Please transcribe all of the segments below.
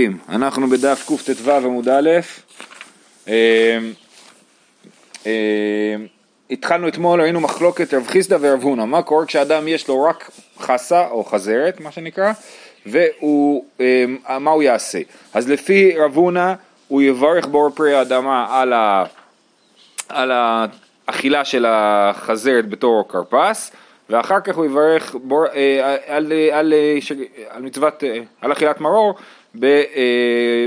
חברים, אנחנו בדף קט"ו עמוד א', אה, אה, התחלנו אתמול, ראינו מחלוקת רב חיסדא ורב הונא, מה קורה כשאדם יש לו רק חסה או חזרת, מה שנקרא, ומה הוא יעשה? אז לפי רב הונא הוא יברך בור פרי האדמה על, האכילה של החזרת בתור כרפס, ואחר כך הוא יברך בור, אה, על, על, על, על מצוות, על אכילת מרור אה,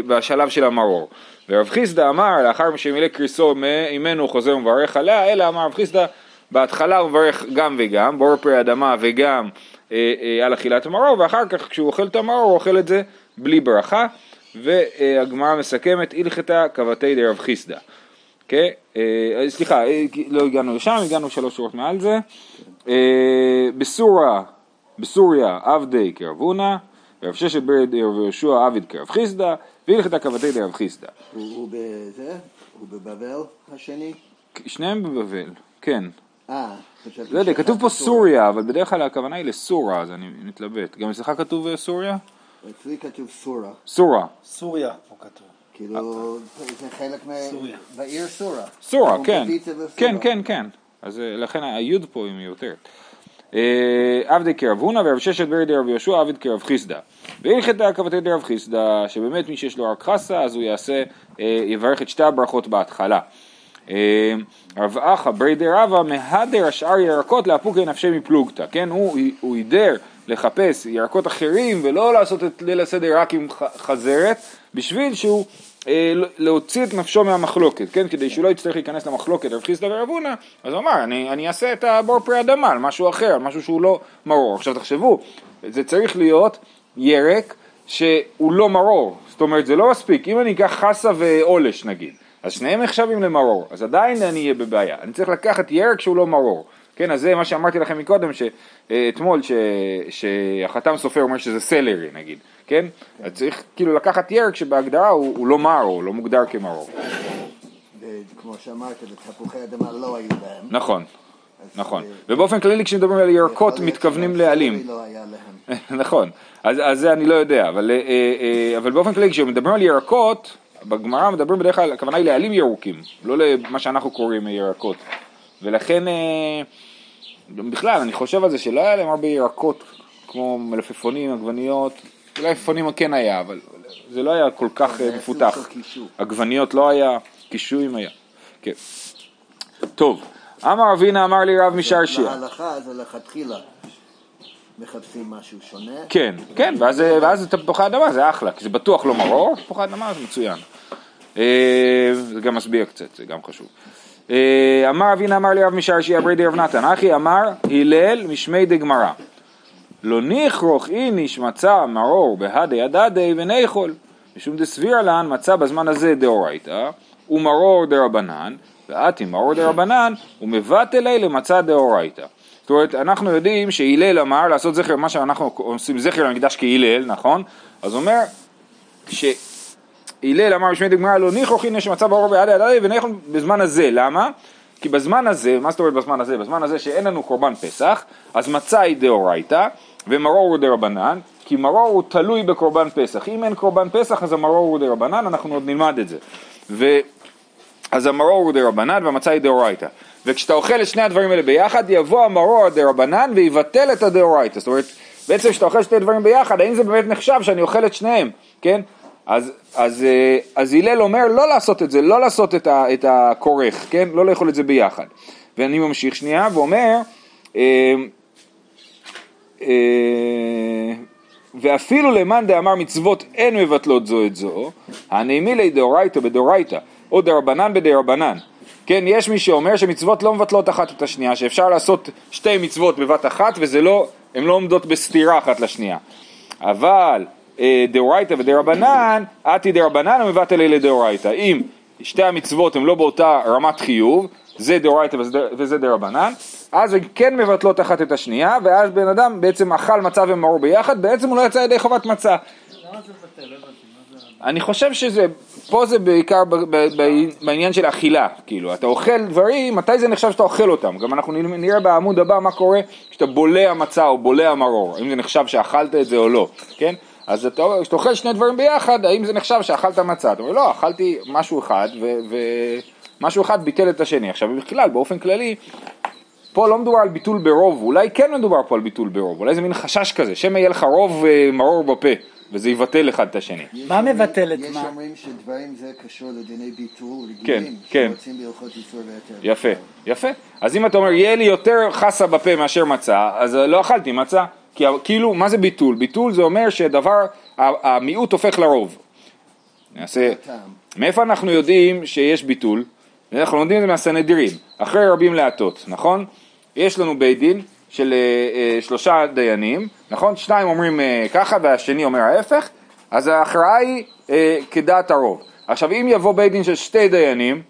בשלב של המרור. ורב חיסדא אמר, לאחר שמילא קריסו ממנו חוזר ומברך עליה, אלא אמר רב חיסדא, בהתחלה הוא מברך גם וגם, בור פרי אדמה וגם אה, אה, על אכילת המרור, ואחר כך כשהוא אוכל את המרור הוא אוכל את זה בלי ברכה, והגמרא מסכמת, הלכתה כבתי דרב חיסדא. כן? אה, סליחה, אה, לא הגענו לשם, הגענו שלוש שורות מעל זה. אה, בסורה, בסוריה עבדי כרב הונא, רב ששת ברד רב יהושע עביד כרב חיסדא, והלכתה כבתי דרב חיסדא. הוא בזה? הוא בבבל השני? שניהם בבבל, כן. אה, לא יודע, כתוב פה. סוריה, אבל בדרך כלל הכוונה היא לסורה, אז אני מתלבט. גם אצלך כתוב אה, סוריה? אצלי כתוב סורה. סורה. סוריה, פה כתוב. כאילו, זה חלק מה... סוריה. בעיר סורה. סורה, כן. זה. כן, כן, כן. אז אה, לכן היוד פה היא מיותרת. אה, עבדי כרב הונא ורב ששת ברד רב יהושע עבד כרב חיסדא. והלכתה כבתי דרב חיסדא, שבאמת מי שיש לו רק חסה אז הוא יעשה, אה, יברך את שתי הברכות בהתחלה. אה, רב אחא ברי דרבא מהדר השאר ירקות לאפוקי נפשי מפלוגתא, כן? הוא, הידר לחפש ירקות אחרים ולא לעשות את ליל הסדר רק עם חזרת, בשביל שהוא להוציא את נפשו מהמחלוקת, כן? כדי שהוא לא יצטרך להיכנס למחלוקת. רב חיסדא ורב הונא, אז הוא אמר, אני, אני אעשה את הבור פרי אדמה על משהו אחר, על משהו שהוא לא מרור. עכשיו תחשבו, זה צריך להיות ירק שהוא לא מרור, זאת אומרת זה לא מספיק, אם אני אקח חסה ועולש נגיד, אז שניהם נחשבים למרור, אז עדיין אני אהיה בבעיה, אני צריך לקחת ירק שהוא לא מרור, כן, אז זה מה שאמרתי לכם מקודם, שאתמול, שהחתם סופר אומר שזה סלרי נגיד, כן, אז צריך כאילו לקחת ירק שבהגדרה הוא, הוא לא מר, הוא לא מוגדר כמרור, וכמו שאמרת, בתפוחי אדמה לא היו בהם. נכון, נכון, אה, ובאופן כללי כשמדברים על ירקות מתכוונים לעלים, לא. נכון, אז, אז זה אני לא יודע, אבל, אה, אה, אבל באופן כללי כשמדברים על ירקות, בגמרא מדברים בדרך כלל, הכוונה היא לעלים ירוקים, לא למה שאנחנו קוראים ירקות, ולכן בכלל אני חושב על זה שלא היה להם הרבה ירקות כמו מלפפונים, עגבניות, אולי מלפפונים כן היה, אבל זה לא היה כל כך אה, מפותח. עגבניות לא היה, קישואים היה, כן. טוב, אמר אבינה אמר לי רב משרשיה להלכה זה לכתחילה. מחפשים משהו שונה. כן, כן, ואז, זה- ואז תפוחי אדמה זה אחלה, כי זה בטוח לא מרור, תפוחי אדמה זה מצוין. אה, זה גם משביע קצת, זה גם חשוב. אה, אמר אבינה אמר לי רב משרשי אברי דרב נתן, אחי אמר הלל משמי דגמרא. לא נכרוך איניש מצא מרור בהדי הדדי ונאכול, משום דסביר לן מצא בזמן הזה דאורייתא, ומרור דרבנן, ואתי מרור דרבנן, ומבטל אלה מצא דאורייתא. זאת אומרת, אנחנו יודעים שהלל אמר לעשות זכר, מה שאנחנו עושים זכר למקדש כהלל, נכון? אז אומר שהלל אמר בשמי דגמרא לא ניחוך הנה שמצא ברור בידי הדדי ונאכול בזמן הזה, למה? כי בזמן הזה, מה זאת אומרת בזמן הזה? בזמן הזה שאין לנו קורבן פסח, אז מצה היא דאורייתא ומרור הוא דרבנן, כי מרור הוא תלוי בקורבן פסח. אם אין קורבן פסח אז המרור הוא דרבנן, אנחנו עוד נלמד את זה. ו... אז המרור הוא דרבנן והמצה היא דאורייתא. וכשאתה אוכל את שני הדברים האלה ביחד, יבוא המרור הדרבנן ויבטל את הדאורייתא. זאת אומרת, בעצם כשאתה אוכל שני דברים ביחד, האם זה באמת נחשב שאני אוכל את שניהם, כן? אז, אז, אה, אז הלל אומר לא לעשות את זה, לא לעשות את, ה, את הכורך, כן? לא לאכול את זה ביחד. ואני ממשיך שנייה ואומר, אה, ואפילו למאן דאמר מצוות אין מבטלות זו את זו, הנעימי לי דאורייתא בדאורייתא, או דרבנן בדרבנן. כן, יש מי שאומר שמצוות לא מבטלות אחת את השנייה, שאפשר לעשות שתי מצוות בבת אחת וזה לא, הן לא עומדות בסתירה אחת לשנייה. אבל אה, דאורייתא ודרבנן, אתי דרבנן ומבטל אלה דאורייתא. אם שתי המצוות הן לא באותה רמת חיוב, זה דאורייתא וזה דרבנן, אז הן כן מבטלות אחת את השנייה, ואז בן אדם בעצם אכל מצה ומרור ביחד, בעצם הוא לא יצא ידי חובת מצה. אני חושב שזה, פה זה בעיקר בעניין של אכילה, כאילו, אתה אוכל דברים, מתי זה נחשב שאתה אוכל אותם? גם אנחנו נראה בעמוד הבא מה קורה כשאתה בולע מצה או בולע מרור, אם זה נחשב שאכלת את זה או לא, כן? אז אתה כשאתה אוכל שני דברים ביחד, האם זה נחשב שאכלת מצה? אתה אומר, לא, אכלתי משהו אחד, ומשהו אחד ביטל את השני. עכשיו, בכלל, באופן כללי, פה לא מדובר על ביטול ברוב, אולי כן מדובר פה על ביטול ברוב, אולי זה מין חשש כזה, שמא יהיה לך רוב אה, מרור בפה, וזה יבטל אחד את השני. יש מה מבטל את יש מה? אומרים שדברים זה קשור לדיני ביטול כן, רגילים, כן. שרוצים בהלכות איסור והיתר. יפה, יפה. אז אם אתה אומר, יהיה לי יותר חסה בפה מאשר מצה, אז לא אכלתי מצה. כי כאילו, מה זה ביטול? ביטול זה אומר שדבר, המיעוט הופך לרוב. נעשה. מאיפה אנחנו יודעים שיש ביטול? אנחנו לומדים את זה מהסנהדרין, אחרי רבים להטות, נכון? יש לנו בית דין של אה, אה, שלושה דיינים, נכון? שניים אומרים אה, ככה והשני אומר ההפך, אז ההכרעה היא אה, כדעת הרוב. עכשיו אם יבוא בית דין של שתי דיינים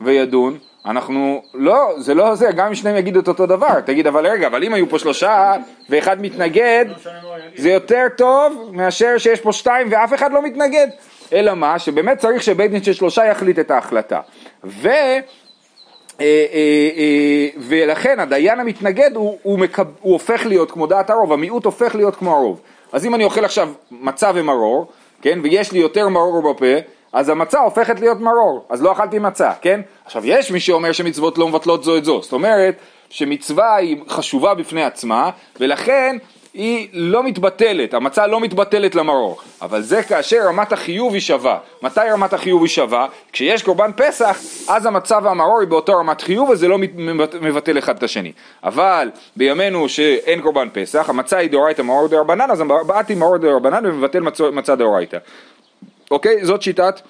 וידון, אנחנו, לא, זה לא זה, גם אם שניהם יגידו את אותו דבר, תגיד אבל רגע, אבל אם היו פה שלושה ואחד מתנגד, זה יותר טוב מאשר שיש פה שתיים ואף אחד לא מתנגד, אלא מה, שבאמת צריך שבית דין של שלושה יחליט את ההחלטה. ו... אה, אה, אה, ולכן הדיין המתנגד הוא, הוא, מקב, הוא הופך להיות כמו דעת הרוב, המיעוט הופך להיות כמו הרוב. אז אם אני אוכל עכשיו מצה ומרור, כן, ויש לי יותר מרור בפה, אז המצה הופכת להיות מרור, אז לא אכלתי מצה, כן? עכשיו יש מי שאומר שמצוות לא מבטלות זו את זו, זאת אומרת שמצווה היא חשובה בפני עצמה, ולכן היא לא מתבטלת, המצה לא מתבטלת למרור, אבל זה כאשר רמת החיוב היא שווה. מתי רמת החיוב היא שווה? כשיש קורבן פסח, אז המצה והמרור היא באותו רמת חיוב וזה לא מת- מבט- מבטל אחד את השני. אבל בימינו שאין קורבן פסח, המצה היא דאורייתא מרור דרבנן, אז הבעתי מרור דרבנן ומבטל מצה דאורייתא. אוקיי? זאת שיטת,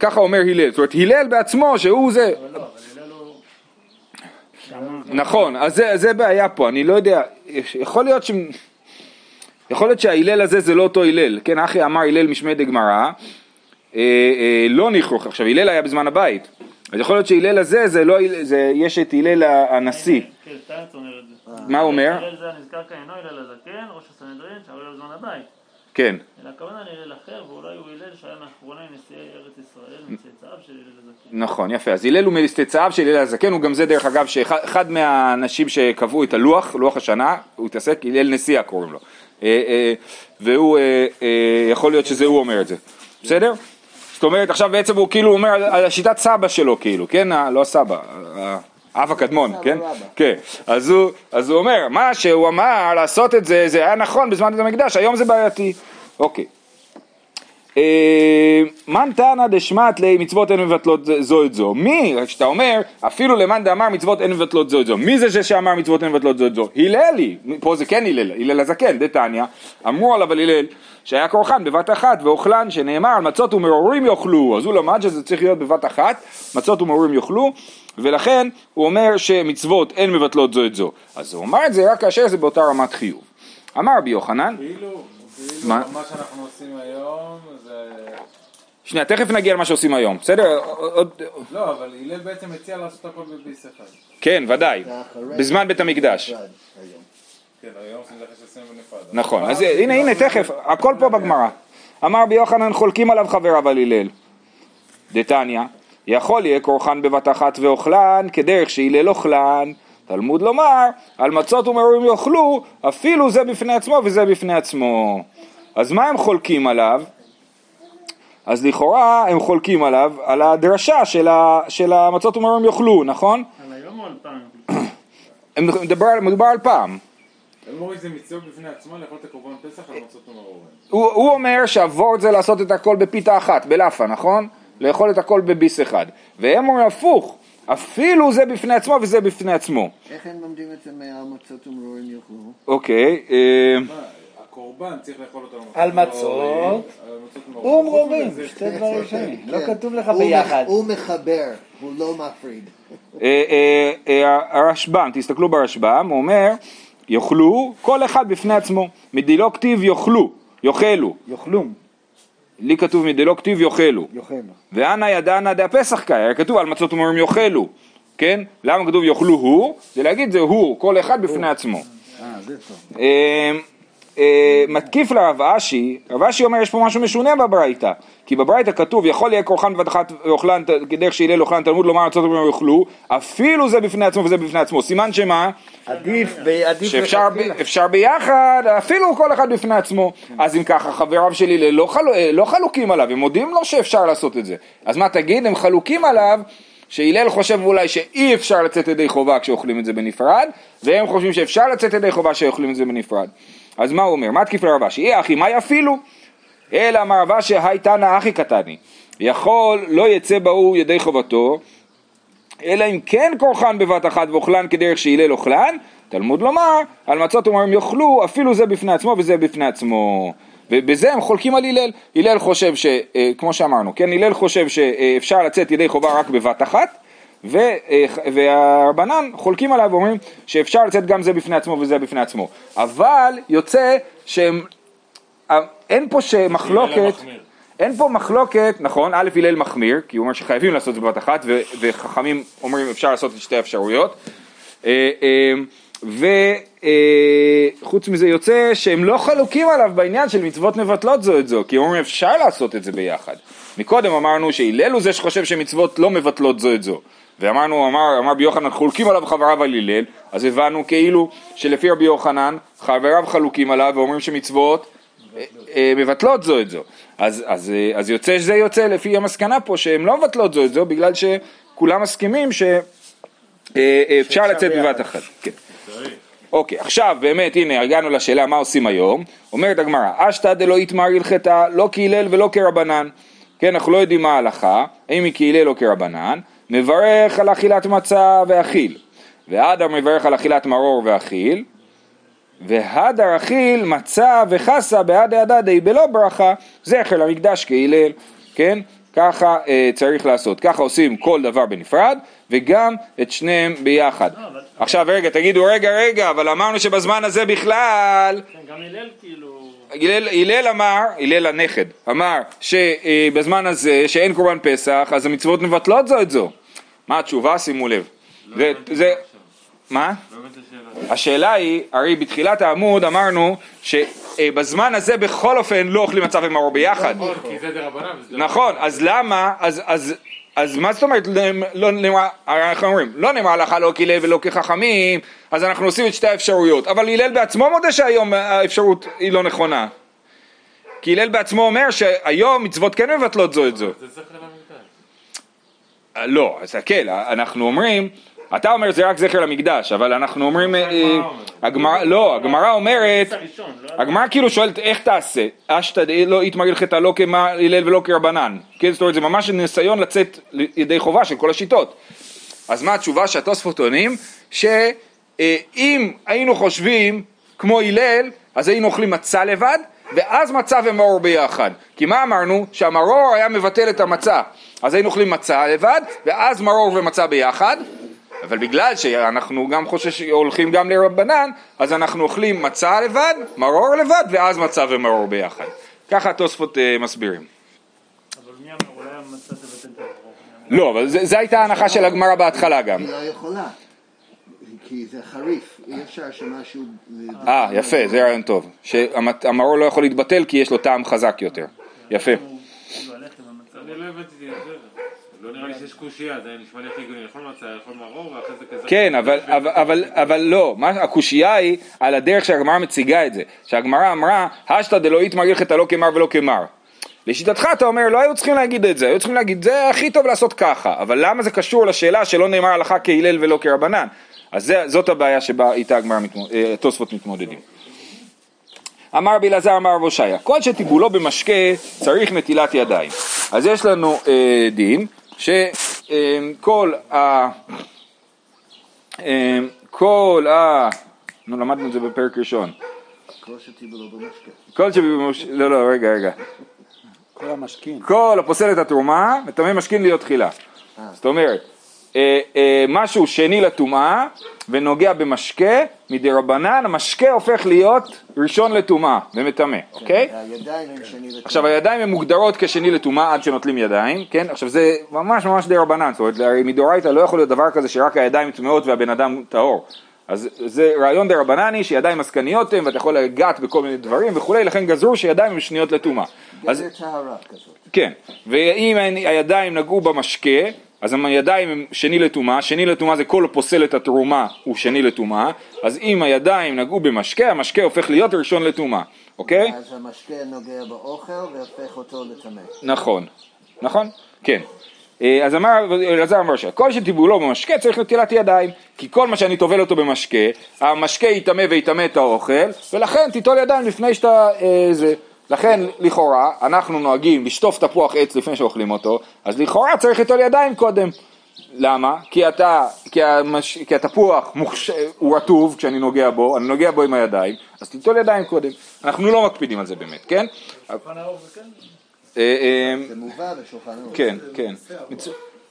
ככה אומר הלל, זאת אומרת הלל בעצמו שהוא זה, אבל לא, אבל. נכון, אז זה, זה בעיה פה, אני לא יודע, יכול להיות ש... יכול להיות שההלל הזה זה לא אותו הלל, כן, אחי אמר הלל משמי דגמרא, אה, אה, לא ניחוך, עכשיו הלל היה בזמן הבית, אז יכול להיות שהלל הזה, זה לא, הלל- זה, יש את הלל הנשיא, כן, את זה. מה הוא אומר? הלל זה הנזכר כאן אינו הלל הזקן, ראש הסנהדרין, שהיה לו בזמן הבית. כן, אלא הכוונה להלל אחר, ואולי הוא הלל שהיה מאחרוני נשיאי ארץ ישראל, מצאצאיו של הלל הזקן. נכון, יפה, אז הלל הוא מצאצאיו של הלל הזקן, הוא גם זה דרך אגב, שאחד מהאנשים שקבעו את הלוח, לוח השנה, הוא התעסק, הלל נשיאה קוראים לו, והוא, אה, אה, יכול להיות שזה הוא אומר את זה, בסדר? זאת אומרת, עכשיו בעצם הוא כאילו אומר על, על שיטת סבא שלו, כאילו, כן? לא הסבא, האב הקדמון, כן? כן, אז הוא, אז הוא אומר, מה שהוא אמר לעשות את זה, זה היה נכון בזמן בית המקדש, היום זה בעייתי. אוקיי. אה, מן תנא דשמט לי מצוות אין מבטלות זו את זו. מי, כשאתה אומר, אפילו למאן דאמר מצוות אין מבטלות זו את זו. מי זה שאמר מצוות אין מבטלות זו את זו? הללי. פה זה כן הלל, הלל הזקן, דתניא. אמרו עליו על הלל שהיה קורחן בבת אחת ואוכלן שנאמר מצות ומרורים יאכלו. אז הוא למד שזה צריך להיות בבת אחת, מצות ומרורים יאכלו. ולכן הוא אומר שמצוות אין מבטלות זו את זו. אז הוא אמר את זה רק כאשר זה באותה רמת חיוב. אמר רבי יוחנן, כאילו, כאילו מה? מה שאנחנו עושים היום זה... שנייה, תכף נגיע למה שעושים היום, בסדר? עוד, לא, אבל הלל בעצם הציע לעשות הכל בביס אחד. כן, ודאי, בזמן בית המקדש. כן. נכון, אז הנה, הנה, תכף, הכל פה בגמרא. אמר רבי יוחנן חולקים עליו חבריו על הלל. דתניא, יכול יהיה קורחן בבת אחת ואוכלן, כדרך שהלל אוכלן. תלמוד לומר, על מצות ומרורים יאכלו, אפילו זה בפני עצמו וזה בפני עצמו. אז מה הם חולקים עליו? אז לכאורה הם חולקים עליו על הדרשה של, ה, של המצות ומרורים יאכלו, נכון? על היום או על פעם? הם מדבר, מדובר על פעם. אומרים שזה מצוות בפני עצמו לאכול את הקורבן פסח על מצות ומרורים. הוא, הוא אומר שהוורד זה לעשות את הכל בפיתה אחת, בלאפה, נכון? לאכול את הכל בביס אחד. והם אומרים הפוך, אפילו זה בפני עצמו וזה בפני עצמו. איך הם לומדים את זה מהמצות ומרורים יאכלו? אוקיי, אה, הקורבן צריך לאכול אותו על מצות. ומרורים. שתי דברים שונים. לא כן. כתוב לך הוא ביחד. הוא מחבר, הוא לא מפריד. אה, אה, הרשב"ם, תסתכלו ברשב"ם, הוא אומר, יאכלו כל אחד בפני עצמו. מדילו כתיב יאכלו, יאכלו. יאכלום, לי כתוב מדילו כתיב יאכלו. ואנא ידענא דהפסח קאי, היה כתוב על מצות ומרורים יאכלו. כן? למה כתוב יאכלו הוא? זה להגיד זה הוא, כל אחד בפני עצמו. אה, זה טוב. אה, אה, מתקיף לרב אשי, רב אשי אומר יש פה משהו משונה בברייתא, כי בברייתא כתוב יכול יהיה כורחן בבת אחת ואוכלן כדרך שילל אוכלן תלמוד לומר ארצות הברית יאכלו, אפילו זה בפני עצמו וזה בפני עצמו, סימן שמה? עדיף, ועדיף שאפשר ביחד, אפילו כל אחד בפני עצמו. אז אם ככה, חבריו של הלל לא, חלו, לא חלוקים עליו, הם מודים לו שאפשר לעשות את זה. אז מה תגיד, הם חלוקים עליו, שהלל חושב אולי שאי אפשר לצאת ידי חובה כשאוכלים את זה בנפרד, והם חושבים שאפשר לצאת ידי חובה כשאוכלים את זה בנפרד. אז מה הוא אומר? מה תקיף לרב אשי? אי אחי, מה יפילו? אלא אמר רב אשי, היי תנא אחי קטני. יכול לא יצא בהוא ידי חובתו, אלא אם כן כורחן בבת אחת ואוכלן כדרך שהלל אוכלן, תלמוד לומר, על מצות אומרים יאכלו, אפילו זה בפני עצמו וזה בפני עצמו. ובזה הם חולקים על הלל. הלל חושב ש... אה, כמו שאמרנו, כן? הלל חושב שאפשר לצאת ידי חובה רק בבת אחת, ו, אה, והרבנן חולקים עליו ואומרים שאפשר לצאת גם זה בפני עצמו וזה בפני עצמו. אבל יוצא שהם... אה, אין פה שמחלוקת... אין פה מחלוקת, נכון, א' הלל מחמיר, כי הוא אומר שחייבים לעשות את זה בבת אחת, ו- וחכמים אומרים אפשר לעשות את שתי האפשרויות. אה, וחוץ מזה יוצא שהם לא חלוקים עליו בעניין של מצוות מבטלות זו את זו, כי הם אומרים אפשר לעשות את זה ביחד. מקודם אמרנו שהלל הוא זה שחושב שמצוות לא מבטלות זו את זו. ואמרנו, אמר, אמר רבי יוחנן, חולקים עליו חבריו על הלל, אז הבנו כאילו שלפי רבי יוחנן, חבריו חלוקים עליו ואומרים שמצוות אה, אה, מבטלות זו את זו. אז, אז, אה, אז יוצא שזה יוצא לפי המסקנה פה שהן לא מבטלות זו את זו בגלל שכולם מסכימים שאפשר לצאת בבת אחת. כן. אוקיי, עכשיו באמת הנה הגענו לשאלה מה עושים היום. אומרת הגמרא, אשתא דלא איתמר הלכתה לא כהלל ולא כרבנן. כן, אנחנו לא יודעים מה ההלכה, האם היא כהלל או כרבנן. מברך על אכילת מצה ואכיל. ואדם מברך על אכילת מרור ואכיל. והדר אכיל מצה וחסה בעדי הדדי בלא ברכה, זכר למקדש כהלל, כן? ככה אה, צריך לעשות, ככה עושים כל דבר בנפרד וגם את שניהם ביחד. לא, עכשיו רגע, תגידו רגע רגע, אבל אמרנו שבזמן הזה בכלל, כן, גם הלל כאילו... הלל, הלל אמר, הלל הנכד, אמר שבזמן הזה שאין קורבן פסח אז המצוות מבטלות זו את זו. מה התשובה? שימו לב. זה, זה, מה? לא השאלה. היא, הרי בתחילת העמוד אמרנו שבזמן הזה בכל אופן לא אוכלים מצה ומרור ביחד. נכון, כי זה דרבנן נכון, אז למה, אז, אז, אז מה זאת אומרת, לא נאמר, הרי אנחנו אומרים, לא נאמר הלכה לא כהלל ולא כחכמים, אז אנחנו עושים את שתי האפשרויות, אבל הלל בעצמו מודה שהיום האפשרות היא לא נכונה. כי הלל בעצמו אומר שהיום מצוות כן מבטלות זו את זו. לא, אז תסתכל, אנחנו אומרים, אתה אומר זה רק זכר למקדש, אבל אנחנו אומרים, אה, הגמרא. הגמרא, לא, הגמרא אומרת, לא? הגמרא כאילו שואלת איך תעשה, אשתא לא איתמר הלכתה לא כהלל ולא כרבנן, כן, זאת אומרת זה ממש ניסיון לצאת ידי חובה של כל השיטות. אז מה התשובה שהתוספות עונים? שאם היינו חושבים כמו הלל, אז היינו אוכלים מצה לבד, ואז מצה ומרור ביחד. כי מה אמרנו? שהמרור היה מבטל את המצה. אז היינו אוכלים מצה לבד, ואז מרור ומצה ביחד. אבל בגלל שאנחנו גם חושש שהולכים גם לרבנן, אז אנחנו אוכלים מצה לבד, מרור לבד, ואז מצה ומרור ביחד. ככה התוספות אה, מסבירים. אבל מי אמר, אולי המצה תבטל את הרוב. מי אמר? לא, אבל זה- זו הייתה ההנחה של הגמרא בהתחלה גם. היא לא יכולה, כי זה חריף, אי אפשר שמשהו... אה, יפה, זה רעיון טוב. שהמרור לא יכול להתבטל כי יש לו טעם חזק יותר. יפה. אני לא הבנתי את זה. נראה לי שיש קושייה. כן, אבל, לא, הקושייה היא על הדרך שהגמרא מציגה את זה. שהגמרא אמרה, השתא דלא איתמר הלכתא לא כמר ולא כמר. לשיטתך אתה אומר, לא היו צריכים להגיד את זה, היו צריכים להגיד, זה הכי טוב לעשות ככה. אבל למה זה קשור לשאלה שלא נאמר הלכה כהלל ולא כרבנן? אז זה, זאת הבעיה שבה איתה הגמרא, מתמו- אה, התוספות מתמודדים. אמר רבי אלעזר אמר רב הושעיה, כל שטיבולו במשקה צריך נטילת ידיים. אז יש לנו אה, דין שכל ה... אה, כל ה... נו למדנו את זה בפרק ראשון. כל שטיבו לו במשקה. כל שבמוש... לא לא רגע רגע. כל המשכין. כל הפוסל את התרומה מטמא משכין להיות תחילה. זאת אומרת, אה, אה, משהו שני לטומאה ונוגע במשקה, מדי רבנן המשקה הופך להיות ראשון לטומאה ומטמא, אוקיי? הידיים הם שני לתורה. עכשיו הידיים הן מוגדרות כשני לטומאה עד שנוטלים ידיים, כן? עכשיו זה ממש ממש די רבנן, זאת אומרת הרי מדאורייתא לא יכול להיות דבר כזה שרק הידיים טמאות והבן אדם טהור. אז זה רעיון דה רבנני שידיים עסקניות הן ואתה יכול לגעת בכל מיני דברים וכולי, לכן גזרו שידיים הן שניות לטומאה. אז גדר טהרה כזאת. כן, ואם הידיים נגעו במשקה, אז הידיים הם שני לטומאה, שני לטומאה זה כל פוסל את התרומה הוא שני לטומאה, אז אם הידיים נגעו במשקה, המשקה הופך להיות ראשון לטומאה, אוקיי? אז המשקה נוגע באוכל והופך אותו לטמא. נכון, נכון, כן. אה, אז אמר אלעזר אמר שכל שטיבולו במשקה צריך נטילת ידיים כי כל מה שאני טובל אותו במשקה המשקה יטמא ויטמא את האוכל ולכן תיטול ידיים לפני שאתה אה, זה לכן לכאורה אנחנו נוהגים לשטוף תפוח עץ לפני שאוכלים אותו אז לכאורה צריך ליטול ידיים קודם למה? כי, אתה, כי, המש, כי התפוח מוכש... הוא רטוב כשאני נוגע בו, אני נוגע בו עם הידיים, אז תיטול ידיים קודם. אנחנו לא מקפידים על זה באמת, כן? שולחן ערוך זה כן? אה, אה, זה מובא בשולחן ערוך. כן, כן.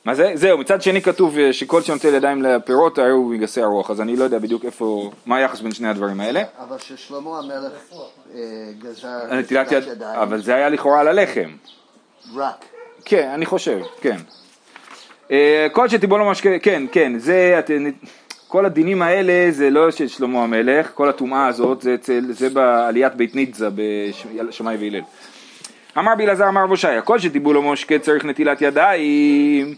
מה זה? זהו, מצד שני כתוב אה, שכל שנוטל ידיים לפירות הרי הוא מגסי הרוח, אז אני לא יודע בדיוק איפה, מה היחס בין שני הדברים האלה. אבל ששלמה המלך אה, גזר נטילת יד, ידיים, אבל זה היה לכאורה על הלחם. רק. כן, אני חושב, כן. אה, כל שטיבול לא משקה, כן, כן, זה, כל הדינים האלה זה לא של שלמה המלך, כל הטומאה הזאת, זה, אצל- זה בעליית בית ניצה בשמאי והלל. אמר בלעזר אמר בושעיה, כל שטיבול לא משקה צריך נטילת ידיים.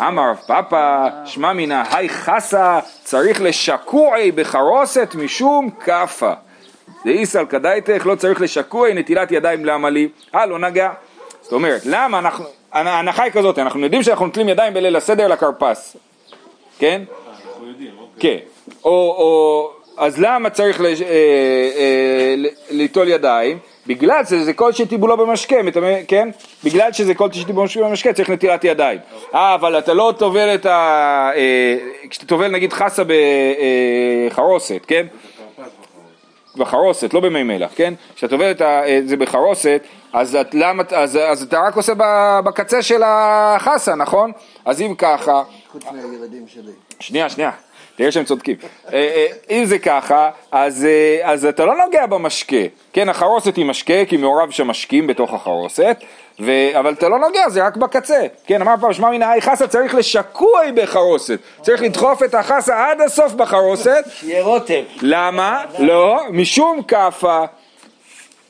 אמר רב פאפא, שמע מינא היי חסה, צריך לשקועי בחרוסת משום כאפה. דאיסל כדאיתך, לא צריך לשקועי נטילת ידיים למה לי? אה, לא נגע. זאת אומרת, למה אנחנו, ההנחה היא כזאת, אנחנו יודעים שאנחנו נוטלים ידיים בליל הסדר לכרפס, כן? אנחנו יודעים, אוקיי. כן. או, או, אז למה צריך אה, אה, ליטול ידיים? בגלל שזה כל שטיבולו במשקה, כן? בגלל שזה כל שטיבולו במשקה צריך נטילת ידיים. אה, אבל אתה לא טובל את ה... אה, כשאתה טובל נגיד חסה בחרוסת, כן? בחרוסת, לא במי מלח, כן? כשאתה טובל את ה- את זה בחרוסת, אז, את, למה, אז, אז אתה רק עושה בקצה של החסה, נכון? אז אם ככה, חוץ מהילדים שלי. שנייה, שנייה, תראה שהם צודקים. אה, אה, אם זה ככה, אז, אה, אז אתה לא נוגע במשקה. כן, החרוסת היא משקה, כי מעורב שם משקים בתוך החרוסת, ו... אבל אתה לא נוגע, זה רק בקצה. כן, אמר פעם, שמע מן האי חסה צריך לשקוע בחרוסת. צריך לדחוף את החסה עד הסוף בחרוסת. שיהיה רוטב. למה? לא, משום כאפה.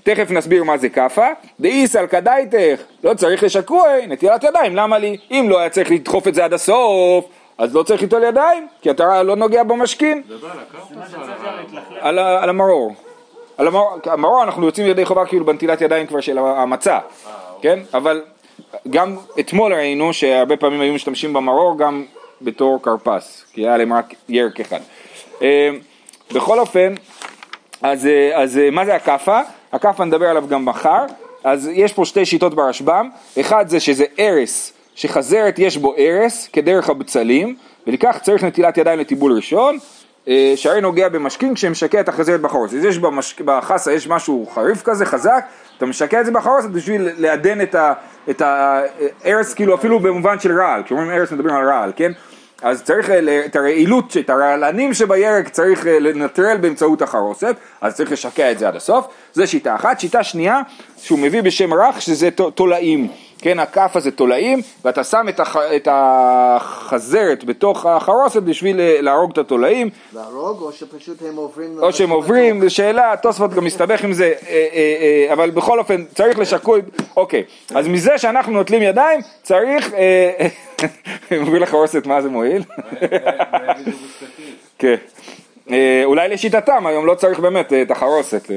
תכף נסביר מה זה כאפה. דאיסל כדאיתך, לא צריך לשקועי, נטילת ידיים, למה לי? אם לא היה צריך לדחוף את זה עד הסוף, אז לא צריך ליטול ידיים, כי אתה לא נוגע במשכין, על המרור. על המרור, אנחנו יוצאים ידי חובה כאילו בנטילת ידיים כבר של המצה, כן? אבל גם אתמול ראינו שהרבה פעמים היו משתמשים במרור גם בתור כרפס, כי היה להם רק ירק אחד. אה, בכל אופן, אז, אה, אה, מה זה הכאפה? הכאפה נדבר עליו גם מחר, אז יש פה שתי שיטות ברשב"ם, אחד זה שזה ארס, שחזרת יש בו ארס כדרך הבצלים, ולכך צריך נטילת ידיים לטיבול ראשון, אה, שהרי נוגע במשקין כשמשקע את החזרת בחורס. אז יש במש... בחסה יש משהו חריף כזה, חזק, אתה משקע את זה בחורס בשביל לעדן את ה- את הארס, כאילו אפילו במובן של רעל, כשאומרים ארס מדברים על רעל, כן? אז צריך אה, את הרעילות, את הרעלנים שבירק צריך אה, לנטרל באמצעות החרוסת, אז צריך לשקע את זה עד הסוף, זה שיטה אחת. שיטה שנייה, שהוא מביא בשם רך, שזה תולעים, כן, הכאפה זה תולעים, ואתה שם את, הח... את החזרת בתוך החרוסת בשביל אה, להרוג את התולעים, להרוג, או שפשוט הם עוברים... או שהם עוברים, זו שאלה, תוספות גם מסתבך עם זה, אה, אה, אה, אבל בכל אופן צריך לשקול, אוקיי, אז מזה שאנחנו נוטלים ידיים, צריך, אומרים לחרוסת מה זה מועיל? כן. אולי לשיטתם היום לא צריך באמת את החרוסת.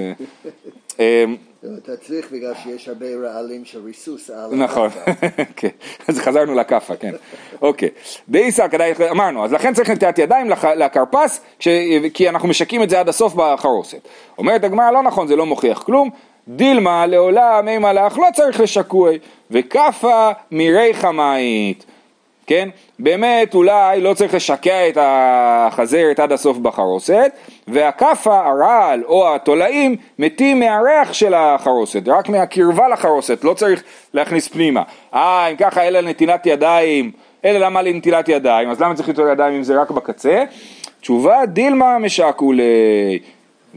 אתה צריך בגלל שיש הרבה רעלים של ריסוס על... נכון, הקרקע. כן, אז חזרנו לכאפה, כן, אוקיי. דאיסא כדאי, אמרנו, אז לכן צריך נטיית ידיים לכרפס, כי אנחנו משקים את זה עד הסוף בחרוסת. אומרת הגמרא, לא נכון, זה לא מוכיח כלום, דילמה לעולם מי מלאך לא צריך לשקועי, וכאפה מירי חמאית. כן? באמת אולי לא צריך לשקע את החזרת עד הסוף בחרוסת, והכאפה, הרעל או התולעים מתים מהריח של החרוסת, רק מהקרבה לחרוסת, לא צריך להכניס פנימה. אה, אם ככה אלא נטילת ידיים, אלא למה לי נטילת ידיים, אז למה צריך ליטול ידיים אם זה רק בקצה? תשובה דילמה משקולי.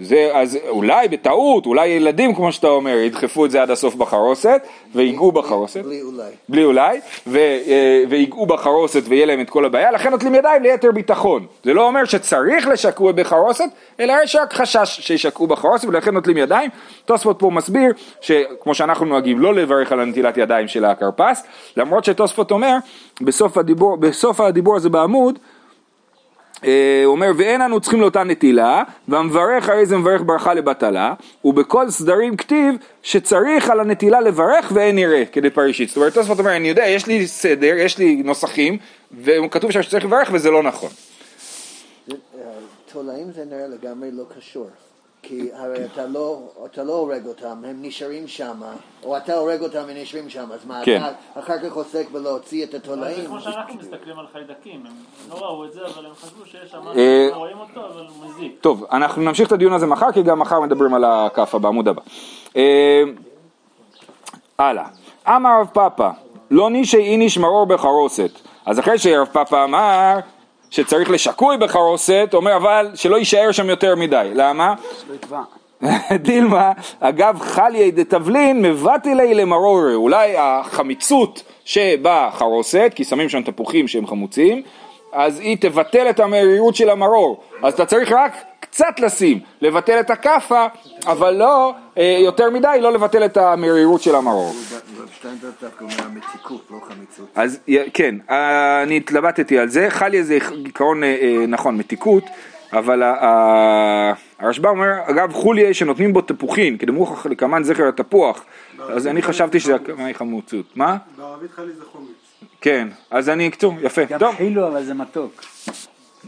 זה, אז אולי בטעות, אולי ילדים כמו שאתה אומר ידחפו את זה עד הסוף בחרוסת ויגעו בחרוסת, בלי אולי. בלי אולי, ו, אה, ויגעו בחרוסת ויהיה להם את כל הבעיה, לכן נוטלים ידיים ליתר ביטחון. זה לא אומר שצריך לשקעו בחרוסת, אלא יש רק חשש שישקעו בחרוסת ולכן נוטלים ידיים. תוספות פה מסביר שכמו שאנחנו נוהגים לא לברך על הנטילת ידיים של הכרפס, למרות שתוספות אומר בסוף הדיבור, בסוף הדיבור הזה בעמוד הוא אומר ואין אנו צריכים לאותה נטילה והמברך הרי זה מברך ברכה לבטלה ובכל סדרים כתיב שצריך על הנטילה לברך ואין יראה כדי פרישית זאת אומרת תוספות אומר אני יודע יש לי סדר יש לי נוסחים וכתוב שם שצריך לברך וזה לא נכון אה, תולעים זה נראה לגמרי לא קשור. כי הרי אתה לא, אתה לא הורג אותם, הם נשארים שם, או אתה הורג אותם והם נשארים שם, אז מה, כן. אתה אחר כך עוסק בלהוציא את זה התולעים? כמו שאנחנו מסתכלים על חיידקים, הם לא ראו את זה, אבל הם חשבו שיש שם אה, משהו, רואים אותו, אבל הוא מזיק. טוב אנחנו נמשיך את הדיון הזה מחר כי גם מחר מדברים על הכאפה בעמוד הבא אה, הלאה אמר רב פאפא לא נישי איניש מרור בחרוסת אז אחרי שרב פאפא אמר שצריך לשקוי בחרוסת, אומר אבל שלא יישאר שם יותר מדי, למה? דילמה, אגב חליה דתבלין מבטלי למרורי, אולי החמיצות שבחרוסת, כי שמים שם תפוחים שהם חמוצים, אז היא תבטל את המרירות של המרור, אז אתה צריך רק קצת לשים, לבטל את הכאפה, אבל לא אה, יותר מדי, לא לבטל את המרירות של המרור. רב שטיינזרט דווקא אומר מתיקות, לא חמיצות. אז כן, אה, אני התלבטתי על זה, חליה זה עיקרון אה, נכון, מתיקות, אבל הרשב"א אומר, אגב חוליה שנותנים בו תפוחין, כדמוך לקמן זכר התפוח, אז אני חשבתי שזה חמוצות, מה? בערבית חלי זה חומץ. כן, אז אני אקצור, יפה, גם טוב, חילו אבל זה מתוק.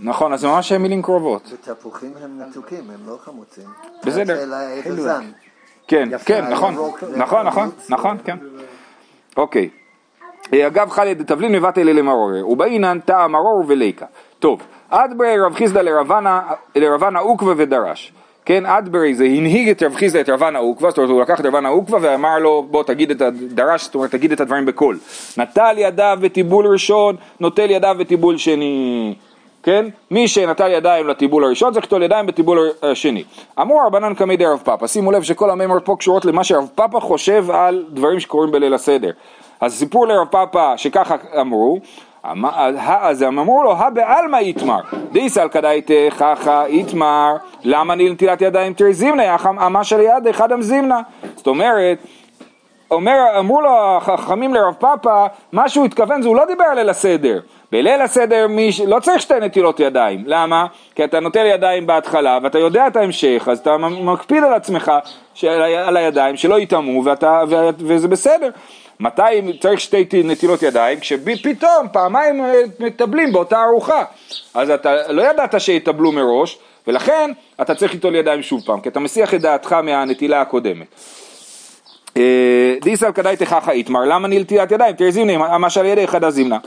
נכון, אז זה ממש מילים קרובות, ותפוחים הם מתוקים, הם לא חמוצים. בסדר. כן, כן, נכון, נכון, נכון. נכון, כן, אוקיי. אה, אגב חליה דתבלין מבטל למרור, ובאינן טעם מרור וליקה. טוב, אדברי רב חיסדא לרבנה, עוקווה ודרש. כן, אדברי זה הנהיג את רב חיסדא את רבנה עוקווה, זאת אומרת הוא לקח את רבנה עוקווה ואמר לו בוא תגיד את הדרש, זאת אומרת תגיד את הדברים בקול. נטל ידיו בטיבול ראשון, נוטל ידיו בטיבול שני. כן? מי שנטל ידיים לטיבול הראשון צריך לטול ידיים בטיבול השני. אמרו רבנן קמי דרב פאפא, שימו לב שכל המימות פה קשורות למה שרב פאפא חושב על דברים שקורים בליל הסדר. אז סיפור לרב פאפא שככה אמרו, אמ- אז הם אמרו לו, הבעלמא איתמר, דיסל כדאיתך חכה איתמר, למה נטילת ידיים תרי זימנה, אמה של יד אחד המזימנה. זאת אומרת, אומר, אמרו לו החכמים לרב פאפא, מה שהוא התכוון זה הוא לא דיבר על ליל הסדר. בליל הסדר מי ש... לא צריך שתי נטילות ידיים, למה? כי אתה נוטל ידיים בהתחלה ואתה יודע את ההמשך, אז אתה מקפיד על עצמך, של... על הידיים, שלא יטמעו ואתה... ו... וזה בסדר. מתי צריך שתי נטילות ידיים? כשפתאום פעמיים אה, מטבלים באותה ארוחה. אז אתה לא ידעת שיטבלו מראש, ולכן אתה צריך ליטול ידיים שוב פעם, כי אתה מסיח את דעתך מהנטילה הקודמת. אה, דיסל כדאי תככה איתמר, למה נלטילת ידיים? תראה זימנה, מה שעל ידי אחד הזימנה.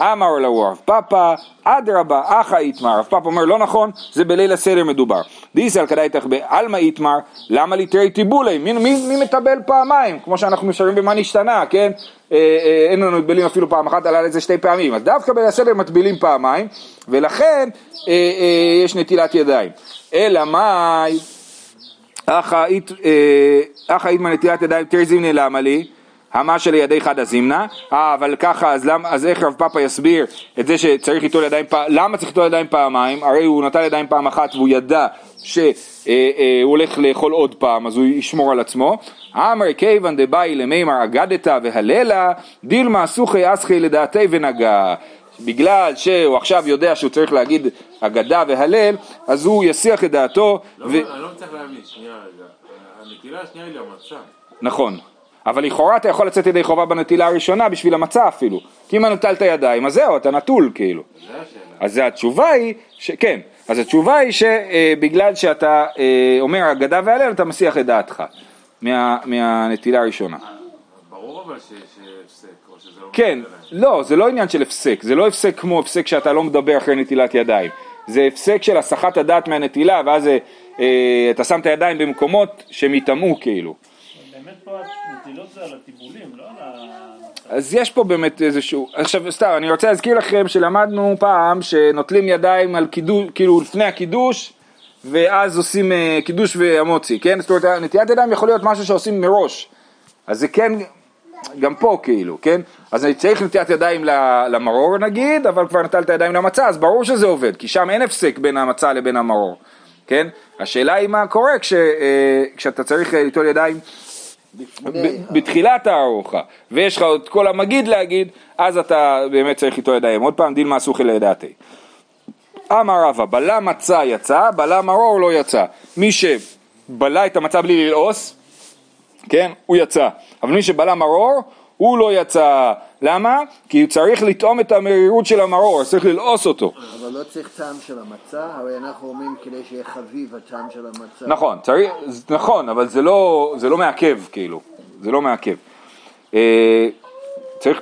אמר לו רב פאפא, אדרבה, אחא איתמר, רב פאפא אומר לא נכון, זה בליל הסדר מדובר. דיסל כדאי תך בעלמא איתמר, למה ליטרי טיבולי, מי, מי, מי מטבל פעמיים, כמו שאנחנו משרים במה נשתנה, כן? אה, אה, אין לנו מטבלים אפילו פעם אחת, עלה לזה שתי פעמים, אז דווקא בליל הסדר מטבילים פעמיים, ולכן אה, אה, יש נטילת ידיים. אלא מאי? אחא איתמר נטילת ידיים תרי זימנה למה לי? המה שלידי חד הזימנה, אה אבל ככה אז, למ, אז איך רב פאפא יסביר את זה שצריך ליטול ידיים פעם, למה צריך ליטול ידיים פעמיים? הרי הוא נטל ידיים פעם אחת והוא ידע שהוא אה, אה, הולך לאכול עוד פעם אז הוא ישמור על עצמו. אמר כיוון דבאי למימר אגדתא והללה דילמה סוכי אסכי לדעתי ונגע בגלל שהוא עכשיו יודע שהוא צריך להגיד אגדה והלל, אז הוא יסיח את דעתו. לא, ו... אני לא מצליח להבין, שנייה רגע. הנטילה השנייה היא למצה. נכון. אבל לכאורה אתה יכול לצאת ידי חובה בנטילה הראשונה בשביל המצה אפילו. כי אם נטלת ידיים, אז זהו, אתה נטול כאילו. אז התשובה היא, ש... כן, אז התשובה היא שבגלל שאתה אה, אומר אגדה והלל, אתה מסיח את דעתך מה, מהנטילה הראשונה. ברור אבל ש- שהפסק, או שזה לא... כן. לא, זה לא עניין של הפסק, זה לא הפסק כמו הפסק שאתה לא מדבר אחרי נטילת ידיים. זה הפסק של הסחת הדעת מהנטילה, ואז אה, אה, אתה שם את הידיים במקומות שהם יטמעו כאילו. באמת פה הנטילות זה על הטיבולים, לא על ה... אז יש פה באמת איזשהו, עכשיו סתם, אני רוצה להזכיר לכם שלמדנו פעם שנוטלים ידיים על קידוש, כאילו לפני הקידוש, ואז עושים אה, קידוש והמוצי, כן? זאת אומרת, נטיית ידיים יכול להיות משהו שעושים מראש. אז זה כן, גם פה כאילו, כן? אז אני צריך נטיית ידיים למרור נגיד, אבל כבר נטלת ידיים למצה, אז ברור שזה עובד, כי שם אין הפסק בין המצה לבין המרור, כן? השאלה היא מה קורה כש, אה, כשאתה צריך אה, ליטול ידיים בתחילת הארוחה, ויש לך את כל המגיד להגיד, אז אתה באמת צריך ליטול ידיים. עוד פעם, דילמה סוכי לידעתי. אמר רבא, בלע מצה יצא, בלע מרור לא יצא. מי שבלע את המצה בלי ללעוס, כן, הוא יצא. אבל מי שבלע מרור, הוא לא יצא. למה? כי הוא צריך לטעום את המרירות של המרור, צריך ללעוס אותו. אבל לא צריך טעם של המצה, הרי אנחנו אומרים כדי שיהיה חביב הטעם של המצה. נכון, צריך, נכון, אבל זה לא, זה לא מעכב, כאילו, זה לא מעכב. אה, צריך,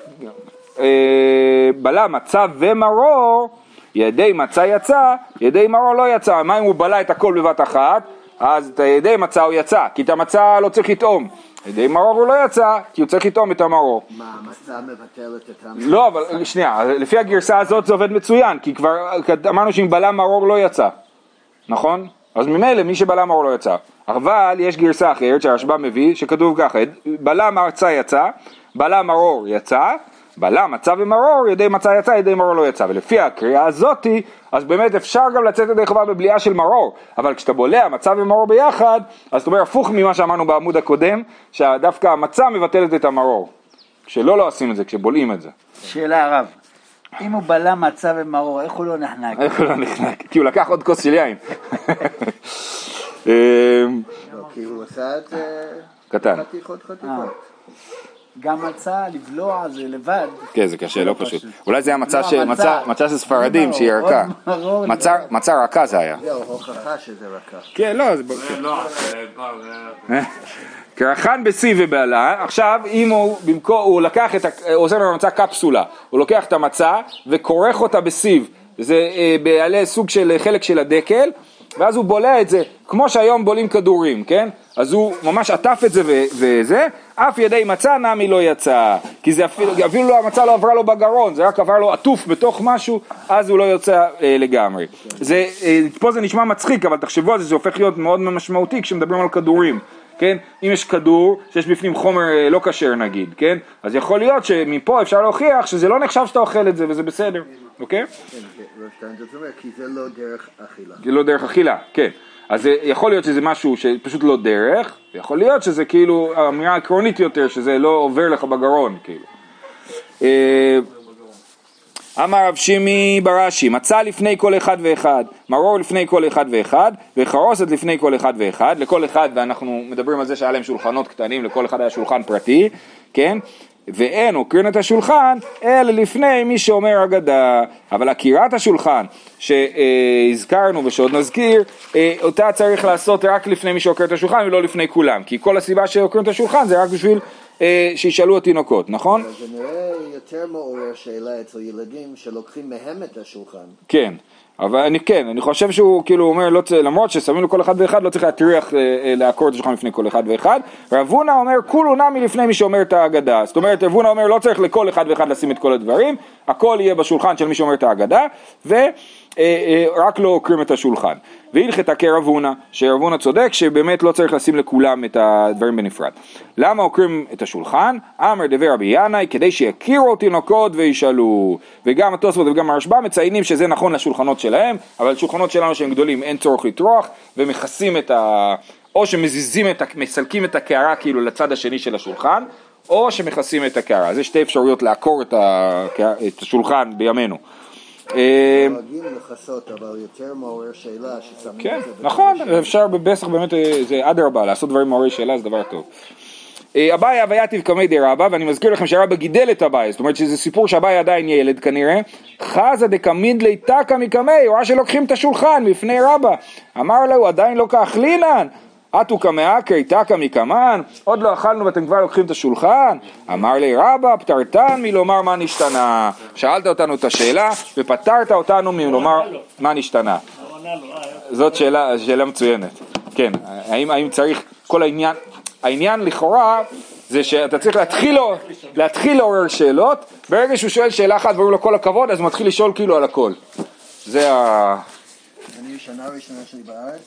אה, בלע מצה ומרור, ידי מצה יצא, ידי מרור לא יצא. מה אם הוא בלע את הכל בבת אחת? אז את ידי מצה הוא יצא, כי את המצה לא צריך לטעום. ידי מרור הוא לא יצא, כי הוא צריך לטעום את המרור. מה, המצה מבטלת את של לא, אבל שנייה, לפי הגרסה הזאת זה עובד מצוין, כי כבר אמרנו שאם בלע מרור לא יצא, נכון? אז ממילא מי שבלע מרור לא יצא. אבל יש גרסה אחרת שהרשב"א מביא, שכתוב ככה, בלע מצה יצא, בלע מרור יצא, בלע מצה ומרור, ידי מצה יצא, ידי מרור לא יצא. ולפי הקריאה הזאתי, אז באמת אפשר גם לצאת ידי חובה בבליעה של מרור, אבל כשאתה בולע מצה ומרור ביחד, אז אתה אומר הפוך ממה שאמרנו בעמוד הקודם, שדווקא המצה מבטלת את המרור. כשלא לא עושים את זה, כשבולעים את זה. שאלה הרב, אם הוא בלע מצה ומרור, איך הוא לא נחנק? איך הוא לא נחנק? כי הוא לקח עוד כוס של יין. אמ, לא, כי הוא עשה את זה קטן. חתיכות אה. חתיכות. גם מצה, לבלוע זה לבד. כן, זה קשה, לא פשוט. אולי זה היה מצה לא, של ספרדים שהיא עוד ערכה. מרור מצה- רכה זה היה. זהו, הוכחה שזה רכה. כן, לא, זה... לא, קרחן בשיא ובעלה, עכשיו אם הוא במקום, הוא לקח את, ה- הוא עושה לנו מצה קפסולה, הוא לוקח את המצה וכורך אותה בסיב, זה אה, בעלה סוג של חלק של הדקל, ואז הוא בולע את זה, כמו שהיום בולעים כדורים, כן? אז הוא ממש עטף את זה ו- וזה, אף ידי מצה נמי לא יצא, כי זה אפילו, אפילו לא, המצה לא עברה לו בגרון, זה רק עבר לו עטוף בתוך משהו, אז הוא לא יוצא אה, לגמרי. זה, אה, פה זה נשמע מצחיק, אבל תחשבו על זה, זה הופך להיות מאוד משמעותי כשמדברים על כדורים. כן? אם יש כדור שיש בפנים חומר אה, לא כשר נגיד, כן? אז יכול להיות שמפה אפשר להוכיח שזה לא נחשב שאתה אוכל את זה וזה בסדר, אוקיי? כן, זה- לא כי זה לא דרך אכילה. זה לא דרך אכילה, כן. אז יכול להיות שזה משהו שפשוט לא דרך, ויכול להיות שזה כאילו אמירה עקרונית יותר, שזה לא עובר לך בגרון, כאילו. אה, אמר רב שימי בראשי, מצה לפני כל אחד ואחד, מרור לפני כל אחד ואחד, וחרוסת לפני כל אחד ואחד, לכל אחד, ואנחנו מדברים על זה שהיה להם שולחנות קטנים, לכל אחד היה שולחן פרטי, כן? ואין עוקרין את השולחן, אלא לפני מי שאומר אגדה. אבל עקירת השולחן שהזכרנו ושעוד נזכיר, אה, אותה צריך לעשות רק לפני מי שעוקר את השולחן ולא לפני כולם. כי כל הסיבה שעוקרים את השולחן זה רק בשביל אה, שישאלו התינוקות, נכון? זה נראה יותר מעורר שאלה אצל ילדים שלוקחים מהם את השולחן. כן, אבל אני כן, אני חושב שהוא כאילו אומר, לא, למרות ששמים לו כל אחד ואחד, לא צריך להטריח אה, אה, לעקור את השולחן לפני כל אחד ואחד. רב הונא אומר, כולו נמי לפני מי שאומר את ההגדה. זאת אומרת, רב הונא אומר, לא צריך לכל אחד ואחד לשים את כל הדברים, הכל יהיה בשולחן של מי שאומר את ההגדה, ורק לא עוקרים את השולחן. והלכתה כרב הונא, שרב הונא צודק שבאמת לא צריך לשים לכולם את הדברים בנפרד. למה עוקרים את השולחן? אמר דבי רבי ינאי, כדי שיכירו תינוקות וישאלו. וגם התוספות וגם הרשב"א מציינים שזה נכון לשולחנות שלהם, אבל שולחנות שלנו שהם גדולים אין צורך לטרוח, ומכסים את ה... או שמזיזים את ה... מסלקים את הקערה כאילו לצד השני של השולחן, או שמכסים את הקערה. אז יש שתי אפשרויות לעקור את, ה... את השולחן בימינו. אה, כן. נכון, אפשר בפסח באמת, אה, זה אדרבה, לעשות דברים מעוררי שאלה זה דבר טוב. אה, אביי הווייתיב קמי דרבא, ואני מזכיר לכם שרבא גידל את אביי, זאת אומרת שזה סיפור שאביי עדיין ילד כנראה, חזה דקמיד ליתקא מקמי, הוא ראה שלוקחים את השולחן מפני רבא, אמר לו עדיין לא כאכלינן, אטו קמאקרי תקא מקמן, עוד לא אכלנו ואתם כבר לוקחים את השולחן? אמר לי רבא, פטרתן מלומר מה נשתנה. שאלת אותנו את השאלה ופטרת אותנו מלומר מה נשתנה. לו, אה. זאת שאלה, שאלה מצוינת. כן, האם, האם צריך, כל העניין, העניין לכאורה זה שאתה צריך להתחיל, לו- להתחיל לעורר שאלות, ברגע שהוא שואל שאלה אחת ואומרים לו כל הכבוד, אז הוא מתחיל לשאול כאילו על הכל. זה ה... אני שנה ראשונה שלי בארץ,